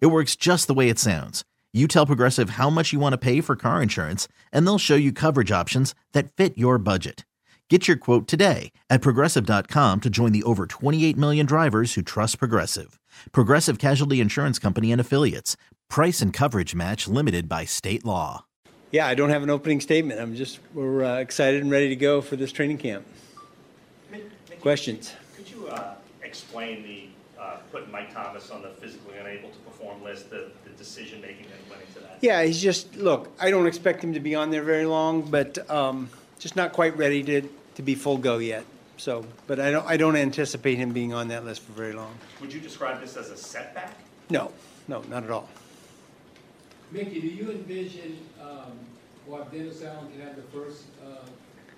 It works just the way it sounds. You tell Progressive how much you want to pay for car insurance, and they'll show you coverage options that fit your budget. Get your quote today at progressive.com to join the over 28 million drivers who trust Progressive. Progressive Casualty Insurance Company and Affiliates. Price and coverage match limited by state law. Yeah, I don't have an opening statement. I'm just, we're uh, excited and ready to go for this training camp. Questions? Could you uh, explain the, uh, putting Mike Thomas on the physically unable to perform list, the, the decision-making that went into that? Yeah, he's just, look, I don't expect him to be on there very long, but um, just not quite ready to, to be full go yet. So, but I don't, I don't anticipate him being on that list for very long. Would you describe this as a setback? No, no, not at all. Mickey, do you envision, um, what Dennis Allen can have the first, uh,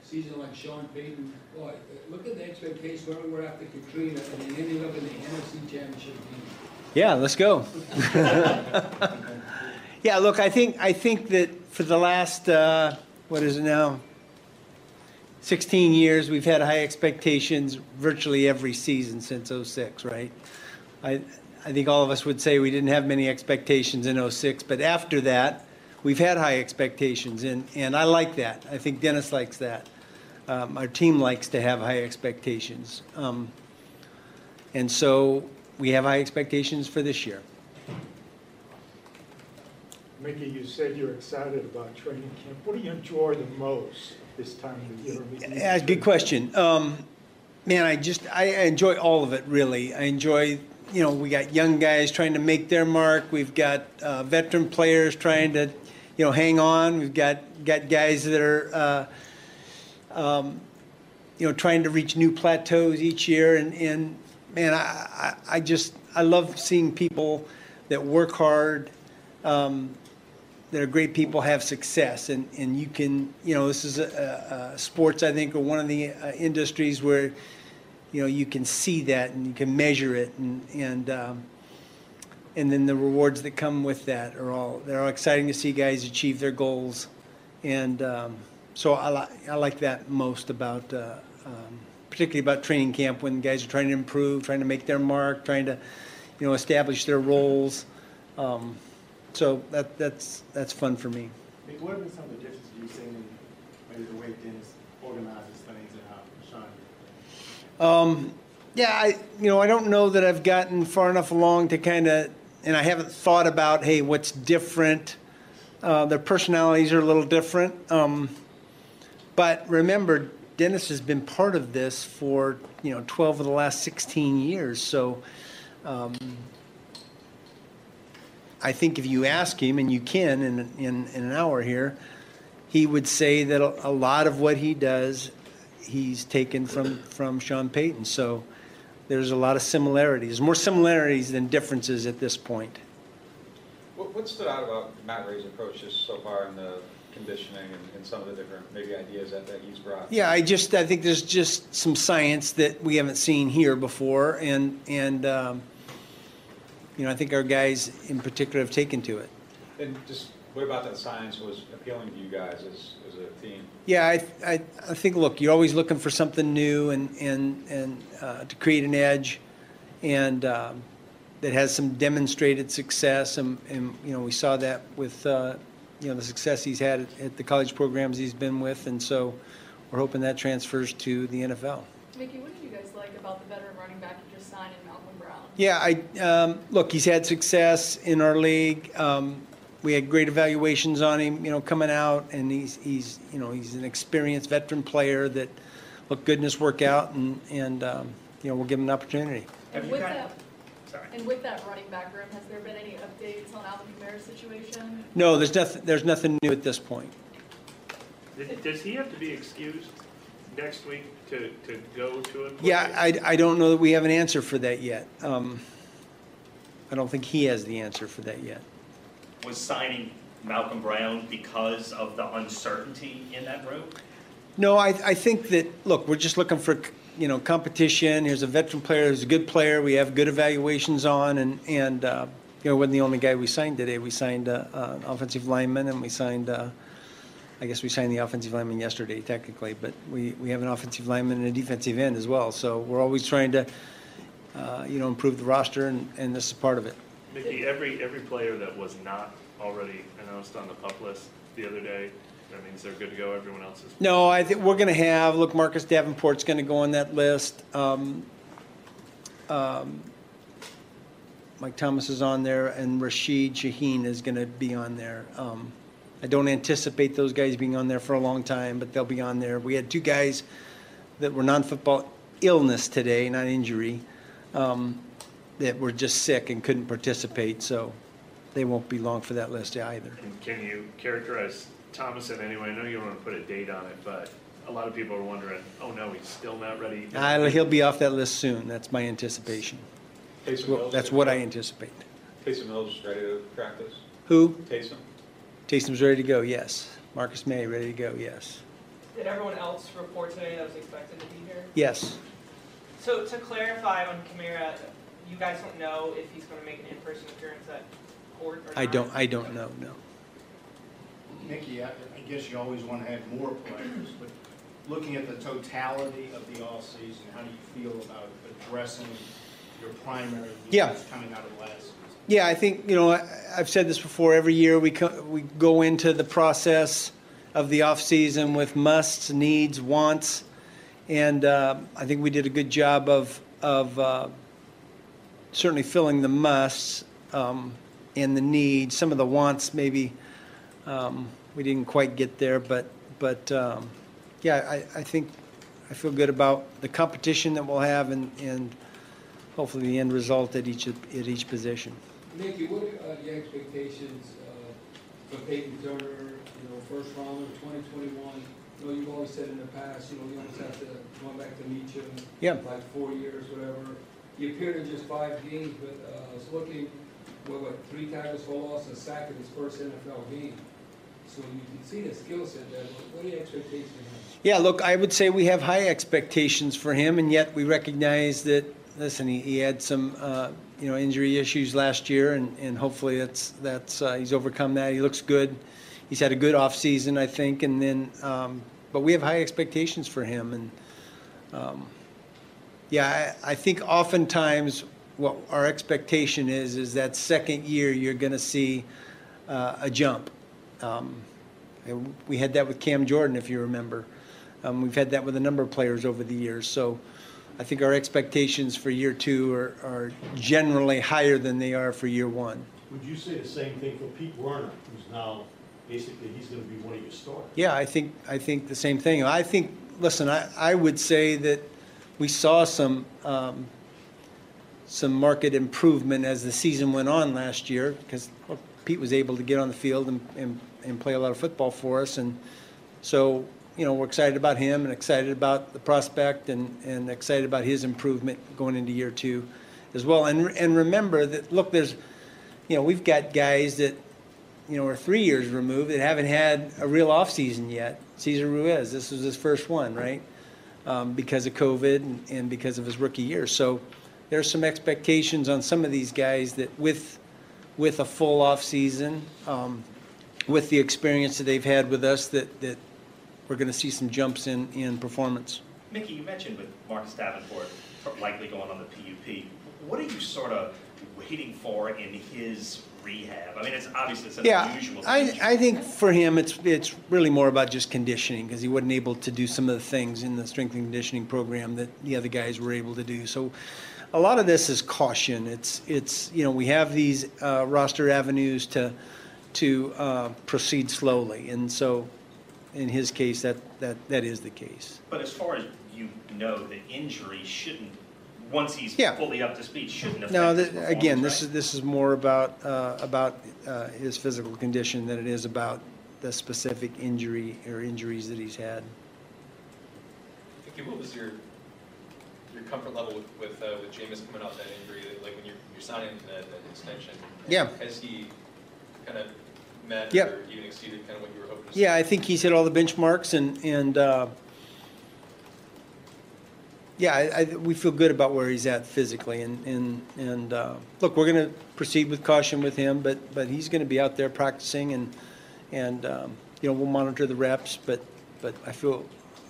season like Sean Payton? Boy, look at the expectation where we were after Katrina and then ending up in the NFC Championship game. Yeah, let's go. yeah, look, I think I think that for the last uh, what is it now? 16 years, we've had high expectations virtually every season since 06, right? I I think all of us would say we didn't have many expectations in 06, but after that, we've had high expectations, and, and I like that. I think Dennis likes that. Um, our team likes to have high expectations. Um, and so we have high expectations for this year. Mickey, you said you're excited about training camp. What do you enjoy the most this time of year? Yeah, good question. Um, man, I just I enjoy all of it really. I enjoy you know we got young guys trying to make their mark. We've got uh, veteran players trying to you know hang on. We've got got guys that are uh, um, you know trying to reach new plateaus each year. And, and man, I, I, I just I love seeing people that work hard. Um, that are great people have success and, and you can you know this is a, a sports i think or one of the uh, industries where you know you can see that and you can measure it and and um, and then the rewards that come with that are all they're all exciting to see guys achieve their goals and um, so I, li- I like that most about uh, um, particularly about training camp when guys are trying to improve trying to make their mark trying to you know establish their roles um, so that, that's, that's fun for me. Nick, what have been some of the differences you've seen in maybe the way Dennis organizes things and how Sean? Um, yeah, I, you know, I don't know that I've gotten far enough along to kind of, and I haven't thought about, hey, what's different? Uh, their personalities are a little different. Um, but remember, Dennis has been part of this for, you know, 12 of the last 16 years. So, um, I think if you ask him, and you can in, in, in an hour here, he would say that a, lot of what he does, he's taken from, from Sean Payton. So there's a lot of similarities, more similarities than differences at this point. What, what stood out about Matt Rhea's approaches so far in the conditioning and, and, some of the different maybe ideas that, that he's brought? Yeah, I just I think there's just some science that we haven't seen here before, and and um, you know, I think our guys in particular have taken to it. And just what about that science was appealing to you guys as, as a team? Yeah, I, I, I think, look, you're always looking for something new and, and, and uh, to create an edge and um, that has some demonstrated success. And, and, you know, we saw that with, uh, you know, the success he's had at, at the college programs he's been with. And so we're hoping that transfers to the NFL. Mickey, what did you guys like about the veteran running back you just signed in Malcolm Brown? Yeah, I um, look. He's had success in our league. Um, we had great evaluations on him, you know, coming out, and he's he's you know he's an experienced veteran player that look good in his workout, and and um, you know we'll give him an opportunity. And with that, and with that running back room, has there been any updates on Alvin Kamara's situation? No, there's nothing. There's nothing new at this point. Does he have to be excused next week to, to go to it? Yeah, I, I don't know that we have an answer for that yet. Um, I don't think he has the answer for that yet. was signing Malcolm Brown because of the uncertainty in that room? No, I, I think that, look, we're just looking for, you know, competition. Here's a veteran player, who's a good player, we have good evaluations on, and, and, uh, you know, wasn't the only guy we signed today. We signed, uh, uh, an offensive lineman, and we signed, uh, I guess we signed the offensive lineman yesterday technically, but we, we have an offensive lineman and a defensive end as well. So we're always trying to, uh, you know, improve the roster, and, and this is part of it. Mickey, every, every player that was not already announced on the pup list the other day, that means they're good to go, everyone else is. No, I think we're going to have, look, Marcus Davenport's going to go on that list. Um, um, Mike Thomas is on there, and Rashid Shaheed is going to be on there. Um, I don't anticipate those guys being on there for a long time, but they'll be on there. We had two guys that were non-football illness today, not injury, um, that were just sick and couldn't participate, so they won't be long for that list either. And can you characterize Thomas in any way? I know you don't want to put a date on it, but a lot of people are wondering, oh no, he's still not ready. Uh, He'll be off that list soon, that's my anticipation. Taysom Well, Mills, That's what I anticipate. Taysom Mills is ready to practice? Who? Taysom? Taysom's ready to go, yes. Marcus Maye, ready to go, yes. Did everyone else report today that was expected to be here? Yes. So to clarify on Kamara, you guys don't know if he's going to make an in-person appearance at court or not? I don't, I don't know, no. Mickey, I I guess you always want to have more players, but looking at the totality of the off-season, how do you feel about addressing your primary Yeah. needs coming out of last season? Yeah, I think, you know, I- I've said this before, every year we, co- we go into the process of the off-season with musts, needs, wants, and uh, I think we did a good job of, of uh, certainly filling the musts um, and the needs. Some of the wants, maybe, um, we didn't quite get there, but, but, um, yeah, I, I think, I feel good about the competition that we'll have and, and hopefully the end result at each, at each position. Mickey, what are the expectations uh, for Peyton Turner, you know, first rounder, twenty twenty-one? You know, you've always said in the past, you know, you always have to, going back to meet you. Yeah. Like four years, whatever. He appeared in just five games, but uh, I was looking, what, what, three tackles for loss a sack in his first NFL game. So you can see the skill set there. What- are your expectations? Yeah, look, I would say we have high expectations for him, and yet we recognize that, listen, he, he had some, uh, you know, injury issues last year, and, and hopefully that's, that's, uh, he's overcome that. He looks good. He's had a good offseason, I think, and then, um, but we have high expectations for him, and, um, yeah, I, I think oftentimes what our expectation is, is that second year, you're gonna see, uh, a jump. Um, and We had that with Cam Jordan, if you remember. Um, We've had that with a number of players over the years. So I think our expectations for year two are, are generally higher than they are for year one. Would you say the same thing for Pete Werner, who's now, basically, he's gonna be one of your starters? Yeah, I think, I think the same thing. I think, listen, I, I would say that we saw some, um, some market improvement as the season went on last year, because well, Pete was able to get on the field and, and, and play a lot of football for us, and so, you know, we're excited about him and excited about the prospect and, and excited about his improvement going into year two as well. And, and remember that, look, there's, you know, we've got guys that, you know, are three years removed that haven't had a real offseason yet. Cesar Ruiz, this was his first one, right? Um, because of COVID and, and because of his rookie year. So there's some expectations on some of these guys that with, with a full offseason, um, with the experience that they've had with us, that, that we're going to see some jumps in, in performance. Mickey, you mentioned with Marcus Davenport likely going on the PUP. What are you sort of waiting for in his rehab? I mean, it's obviously it's an Yeah, unusual I. I think for him, it's, it's really more about just conditioning, because he wasn't able to do some of the things in the strength and conditioning program that the other guys were able to do. So a lot of this is caution. It's, it's, you know, we have these uh, roster avenues to, to uh, proceed slowly, and so in his case, that, that, that is the case. But as far as you know, the injury shouldn't, once he's Yeah. fully up to speed, shouldn't affect No, th- performance, again, this right? is, this is more about, uh, about uh, his physical condition than it is about the specific injury or injuries that he's had. Mickey, what was your, your comfort level with, with, uh, with Jameis coming off that injury, like when you're, you're signing that, that extension? Yeah. Has he, kind of met Yep. or even exceeded kind of what you were hoping to see? Yeah, I think he's hit all the benchmarks and, and, uh, yeah, I, I, we feel good about where he's at physically and, and, and, uh, look, we're gonna proceed with caution with him, but, but he's gonna be out there practicing and, and, um, you know, we'll monitor the reps, but, but I feel,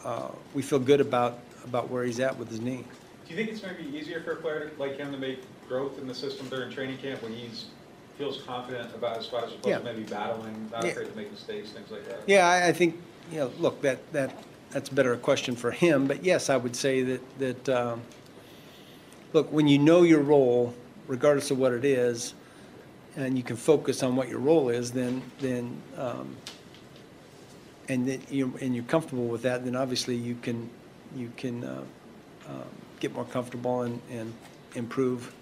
uh, we feel good about, about where he's at with his knee. Do you think it's maybe easier for a player like him to make growth in the system during training camp when he's, feels confident about his spot as opposed Yeah. to maybe battling, not Yeah. afraid to make mistakes, things like that? Yeah, I, I think, you know, look, that, that, that's better a question for him, but yes, I would say that, that, um, look, when you know your role, regardless of what it is, and you can focus on what your role is, then, then, um, and that you, and you're comfortable with that, then obviously you can, you can, uh, um, get more comfortable and, and improve,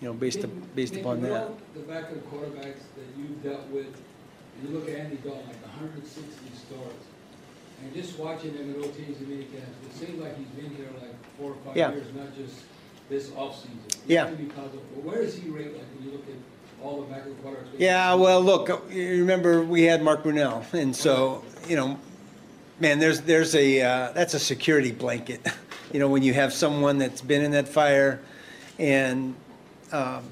you know, based, up- based Nick, upon you that. The backup quarterbacks that you've dealt with, and you look at Andy Dalton, like hundred and sixty starts. And just watching him at OTs and minicamps, it seems like he's been here like four or five Yeah. years, not just this offseason. Yeah. It's gonna be positive. But where he rate, like, when you look at all the backup quarterbacks? Yeah, well, look, you remember, we had Mark Brunell, and so, you know, man, there's, there's a, uh, that's a security blanket. You know, when you have someone that's been in that fire and um,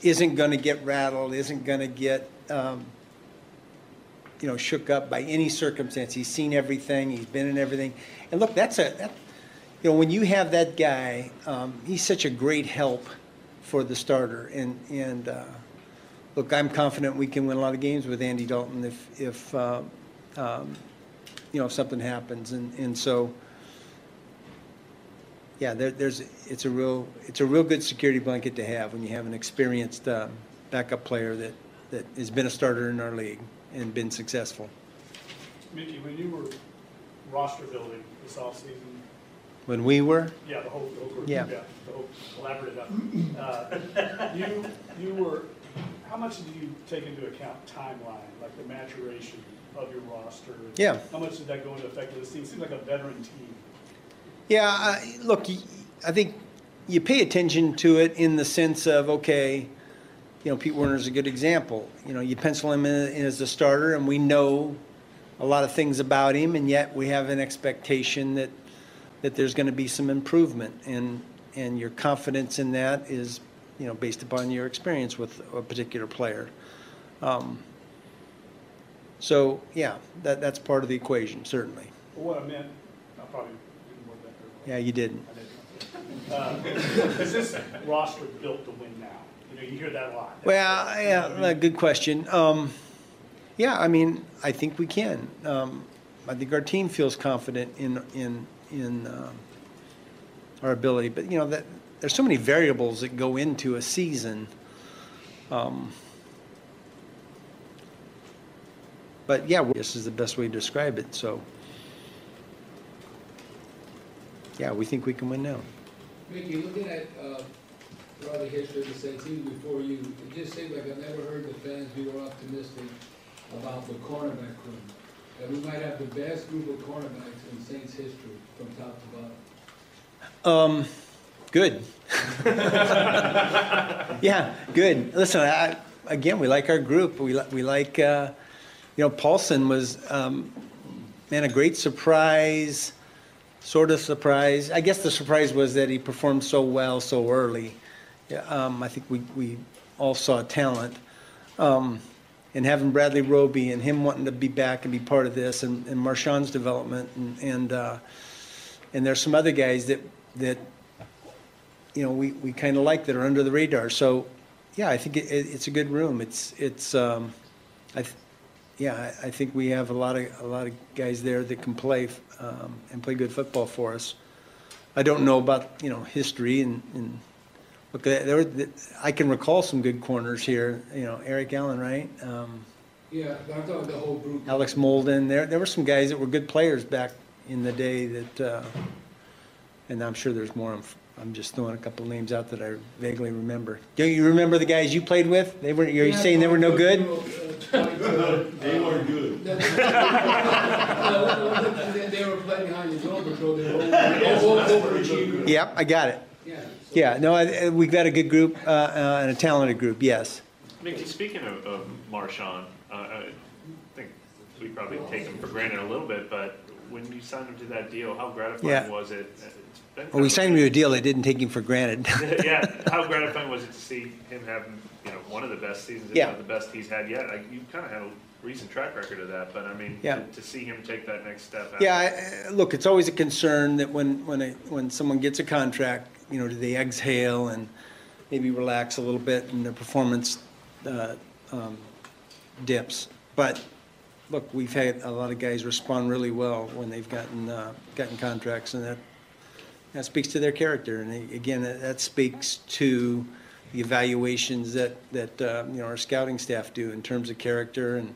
isn't going to get rattled, isn't going to get, um, you know, shook up by any circumstance. He's seen everything, he's been in everything. And look, that's a, that, you know, when you have that guy, um, he's such a great help for the starter. And, and, uh, look, I'm confident we can win a lot of games with Andy Dalton if, if, uh, um, you know, if something happens. And, and so, yeah, there, there's, it's a real, it's a real good security blanket to have when you have an experienced, um, backup player that, that has been a starter in our league and been successful. Mickey, when you were roster building this offseason, When we were, yeah, the whole, the whole group, Yeah. yeah, the whole collaborative effort. Uh, You, you were, how much did you take into account timeline, like the maturation of your roster? Yeah. How much did that go into effect of this team? It seems like a veteran team. Yeah, I- look, I think you pay attention to it in the sense of, okay, you know, Pete Werner's a good example. You know, you pencil him in in as a starter, and we know a lot of things about him, and yet we have an expectation that, that there's going to be some improvement. And, and your confidence in that is, you know, based upon your experience with a particular player. Um, So, yeah, that, that's part of the equation, certainly. Well, What I meant, I probably didn't word that very well. Yeah, you didn't. Uh, Is this roster built to win now? You know, you hear that a lot. Well, yeah, uh, good question. Um, yeah, I mean, I think we can. Um, I think our team feels confident in, in, in, um, our ability, but you know, that, there's so many variables that go into a season. Um, But yeah, this is the best way to describe it, so. Yeah, we think we can win now. Mickey, looking at, uh, throughout the history of the Saints, even before you, it just seemed like I've never heard the fans be more optimistic about the cornerback room. That we might have the best group of cornerbacks in Saints history from top to bottom. Um, good. yeah, good. Listen, I, again, we like our group. We li- we like, uh, you know, Paulson was, um, man, a great surprise, sort of surprise. I guess the surprise was that he performed so well so early. Yeah, um, I think we we all saw talent. Um, and having Bradley Roby and him wanting to be back and be part of this, and, and Marshon's development, and and uh, and there's some other guys that that you know we, we kind of like that are under the radar. So yeah, I think it, it, it's a good room. It's it's um, I yeah I, I think we have a lot of a lot of guys there that can play um, and play good football for us. I don't know about you know history and. and Look, there, were- I can recall some good corners here. You know, Eric Allen, right? Um, Yeah, but I'm talking the whole group. Alex Molden. There, there were some guys that were good players back in the day that, uh, and I'm sure there's more. I'm, I'm just throwing a couple names out that I vaguely remember. Do you remember the guys you played with? They were. You're saying they were no good? They weren't good. They they were playing behind the Dome Patrol, they were over- overachievers. Yep, I got it. Yeah. Yeah, no, I, I- we've got a good group uh, uh, and a talented group. Yes. Mickey, speaking of, of Marshon, uh, I think we probably take him for granted a little bit, but when you signed him to that deal, how gratifying Yeah. was it? It's been Well, we kind signed him to a deal that didn't take him for granted. Yeah, how gratifying was it to see him have, you know, one of the best seasons, if Yeah. not the best he's had yet? Like, you kind of had a recent track record of that, but I mean, Yeah. to- to see him take that next step. Yeah, I- I- look, it's always a concern that when, when, a- when someone gets a contract, you know, do they exhale and maybe relax a little bit and their performance uh, um, dips? But, look, we've had a lot of guys respond really well when they've gotten, uh, gotten contracts, and that, that speaks to their character. And again, that that speaks to the evaluations that, that, uh, you know, our scouting staff do in terms of character and,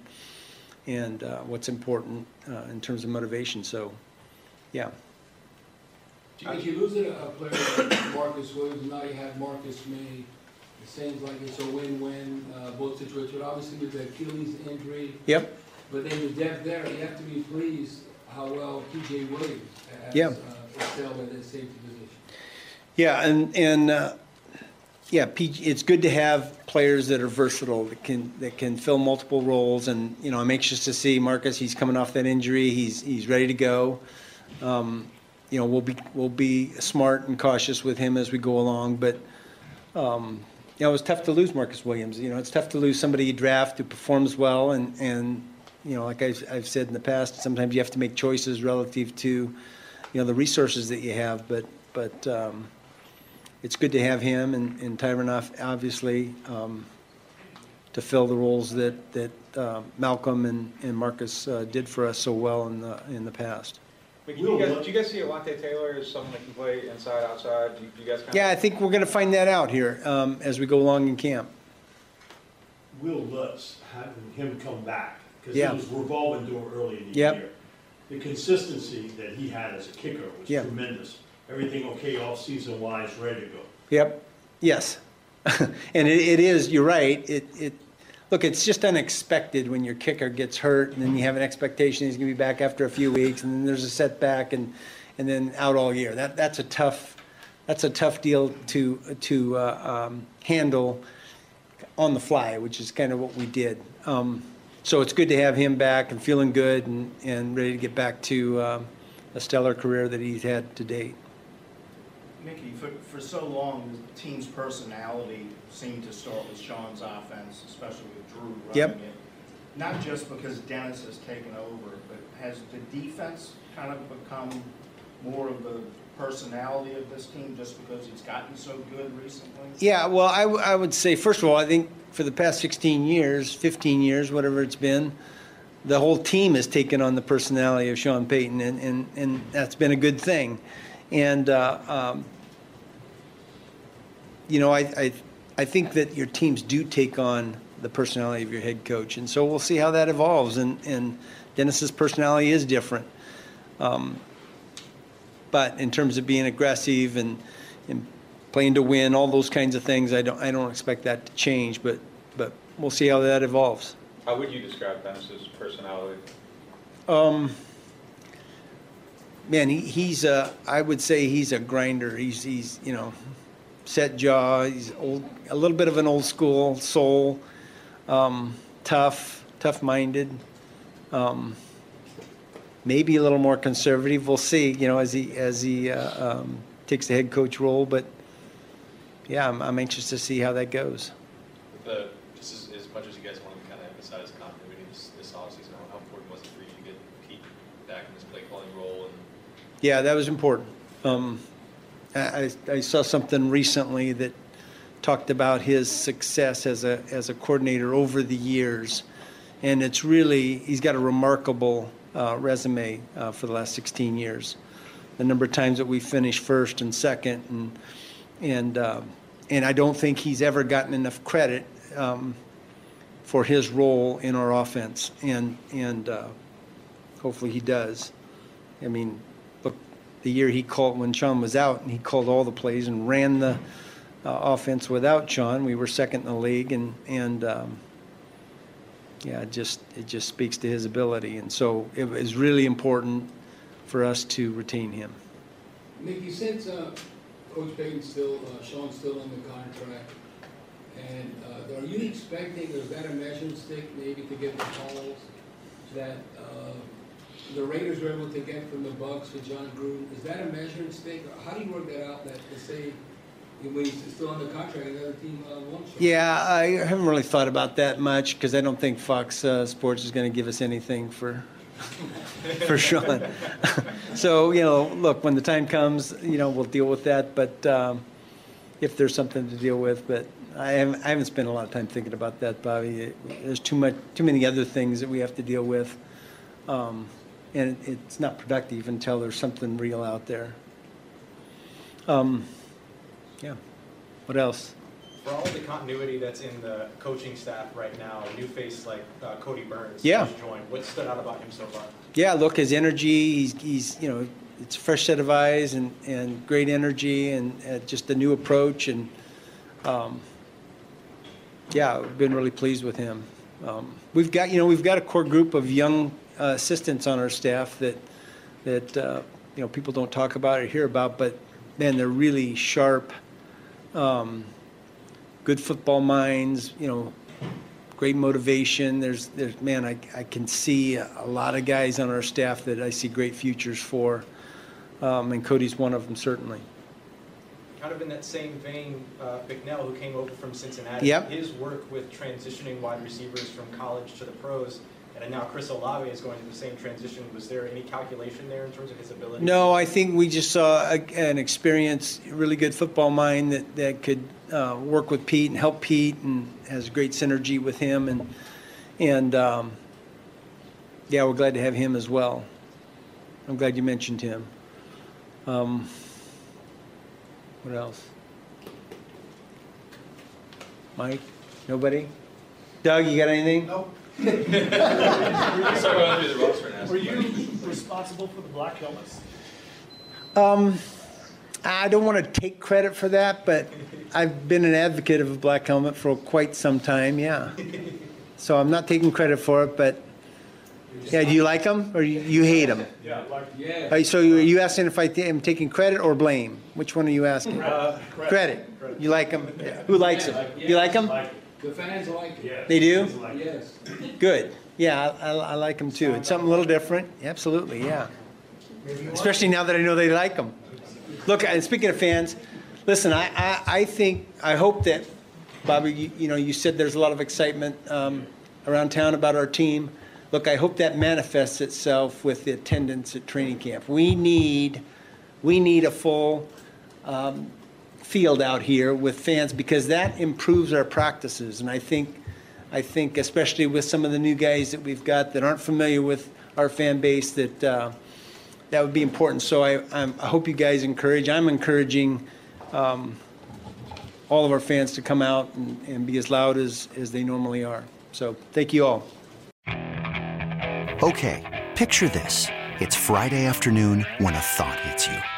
and uh, what's important uh, in terms of motivation. So, yeah. If you lose a player like Marcus Williams, now you have Marcus Maye, it seems like it's a win-win, uh, both situations, obviously with the Achilles injury. Yep. But then the depth there, you have to be pleased how well PJ Williams has Yeah. uh, excelled at that safety position. Yeah, and, and, uh, yeah, PJ, it's good to have players that are versatile, that can, that can fill multiple roles, and, you know, I'm anxious to see Marcus, he's coming off that injury, he's, he's ready to go. Um, You know, we'll be, we'll be smart and cautious with him as we go along, but, um, you know, it's tough to lose Marcus Williams, you know, it's tough to lose somebody you draft who performs well, and, and, you know, like I've, I've said in the past, sometimes you have to make choices relative to, you know, the resources that you have, but, but, um, it's good to have him and, and Tyrann off, obviously, um, to fill the roles that, that, uh, Malcolm and, and Marcus, uh, did for us so well in the, in the past. Mickey, do you guys, do you guys see Alontae Taylor as someone that can play inside, outside? Do you, do you guys kind of? Yeah, I think we're gonna find that out here, um, as we go along in camp. Will Lutz, having him come back, because Yeah. it was revolving door early in the Yep. year. The consistency that he had as a kicker was Yeah. tremendous. Everything okay off-season wise, ready to go. Yep, yes. And it, it is, you're right, it, it, look, it's just unexpected when your kicker gets hurt, and then you have an expectation he's gonna be back after a few weeks, and then there's a setback, and, and then out all year. That, that's a tough, that's a tough deal to, to, uh, um, handle on the fly, which is kind of what we did. Um, so it's good to have him back and feeling good and, and ready to get back to, um, a stellar career that he's had to date. Mickey, for, for so long, the team's personality seemed to start with Sean's offense, especially with Drew running Yep. it. Not just because Dennis has taken over, but has the defense kind of become more of the personality of this team just because it's gotten so good recently? Yeah, well, I, w- I would say, first of all, I think for the past 16 years, 15 years, whatever it's been, the whole team has taken on the personality of Sean Payton, and, and, and that's been a good thing. And, uh, um, you know, I, I, I think that your teams do take on the personality of your head coach, and so we'll see how that evolves. And, and Dennis's personality is different. Um, but in terms of being aggressive and, and playing to win, all those kinds of things, I don't, I don't expect that to change, but, but we'll see how that evolves. How would you describe Dennis's personality? Um, man, he, he's a, I would say he's a grinder. He's, he's, you know, set jaw. He's old, a little bit of an old school soul, um, tough, tough minded. Um, maybe a little more conservative. We'll see, you know, as he, as he, uh, um, takes the head coach role, but yeah, I'm, I'm anxious to see how that goes. The, just as, as much as you guys wanted to kind of emphasize continuity this, this offseason, how important was it for you to get Pete back in this play calling role and Yeah, that was important. Um, I, I I saw something recently that talked about his success as a, as a coordinator over the years. And it's really, he's got a remarkable uh, resume uh, for the last 16 years. The number of times that we finished first and second, and, and, uh, and I don't think he's ever gotten enough credit um, for his role in our offense. And, and uh, hopefully he does. I mean, look, the year he called, when Sean was out, and he called all the plays and ran the uh, offense without Sean, we were second in the league, and, and, um, yeah, it just, it just speaks to his ability. And so it is really important for us to retain him. Mickey, since uh, Coach Payton's still, uh, Sean's still the contract, And uh, are you expecting, is that a measuring stick maybe to get the calls that uh, the Raiders were able to get from the Bucs for Jon Gruden? Is that a measuring stick? How do you work that out that to say still another team uh, won't? Yeah, I haven't really thought about that much because I don't think Fox uh, Sports is going to give us anything for for Sean. so you know, look, when the time comes, you know, we'll deal with that. But um, if there's something to deal with, but I haven't, I haven't spent a lot of time thinking about that, Bobby. There's too much, too many other things that we have to deal with, um, and it's not productive until there's something real out there. Um, yeah. What else? For all the continuity that's in the coaching staff right now, a new face like uh, Kodi Burns Yeah. just joined. What stood out about him so far? Yeah, look, his energy, he's, he's you know, it's a fresh set of eyes and, and great energy and uh, just a new approach. And um, yeah, I've been really pleased with him. Um, we've got, you know, we've got a core group of young uh, assistants on our staff that, that uh, you know, people don't talk about or hear about, but man, they're really sharp, um, good football minds, you know, great motivation. There's, there's, man, I, I can see a, a lot of guys on our staff that I see great futures for, um, and Kodi's one of them certainly. Kind of in that same vein, uh, Bicknell, who came over from Cincinnati, Yep. his work with transitioning wide receivers from college to the pros, and now Chris Olave is going through the same transition. Was there any calculation there in terms of his ability? No, I think we just saw a, an experienced, really good football mind that, that could uh, work with Pete and help Pete and has great synergy with him. And, and um, yeah, we're glad to have him as well. I'm glad you mentioned him. Um, what else? Mike? Nobody? Doug, you got anything? Nope. Sorry, going through the roster now. Were you responsible for the black helmets? Um, I don't want to take credit for that, but I've been an advocate of a black helmet for quite some time, yeah. So I'm not taking credit for it, but, yeah, do you like them or you, you hate them? Yeah, like, Yeah. So you- are you asking if I am taking credit or blame? Which one are you asking? uh, Credit. You like them? Yeah. Who likes them? You like them? like, The fans like it. yeah. They do? Like- Yes. Good. Yeah, I, I, I like them too. It's something a little different. Absolutely, yeah. Especially now that I know they like them. Look, and speaking of fans, listen, I, I, I think, I hope that, Bobby, you, you know, you said there's a lot of excitement um, around town about our team. Look, I hope that manifests itself with the attendance at training camp. We need, we need a full um, field out here with fans because that improves our practices. And I think, I think especially with some of the new guys that we've got that aren't familiar with our fan base, that uh, that would be important. So I, I'm, I hope you guys encourage. I'm encouraging um, all of our fans to come out and, and be as loud as, as they normally are. So thank you all. Okay, picture this. It's Friday afternoon when a thought hits you.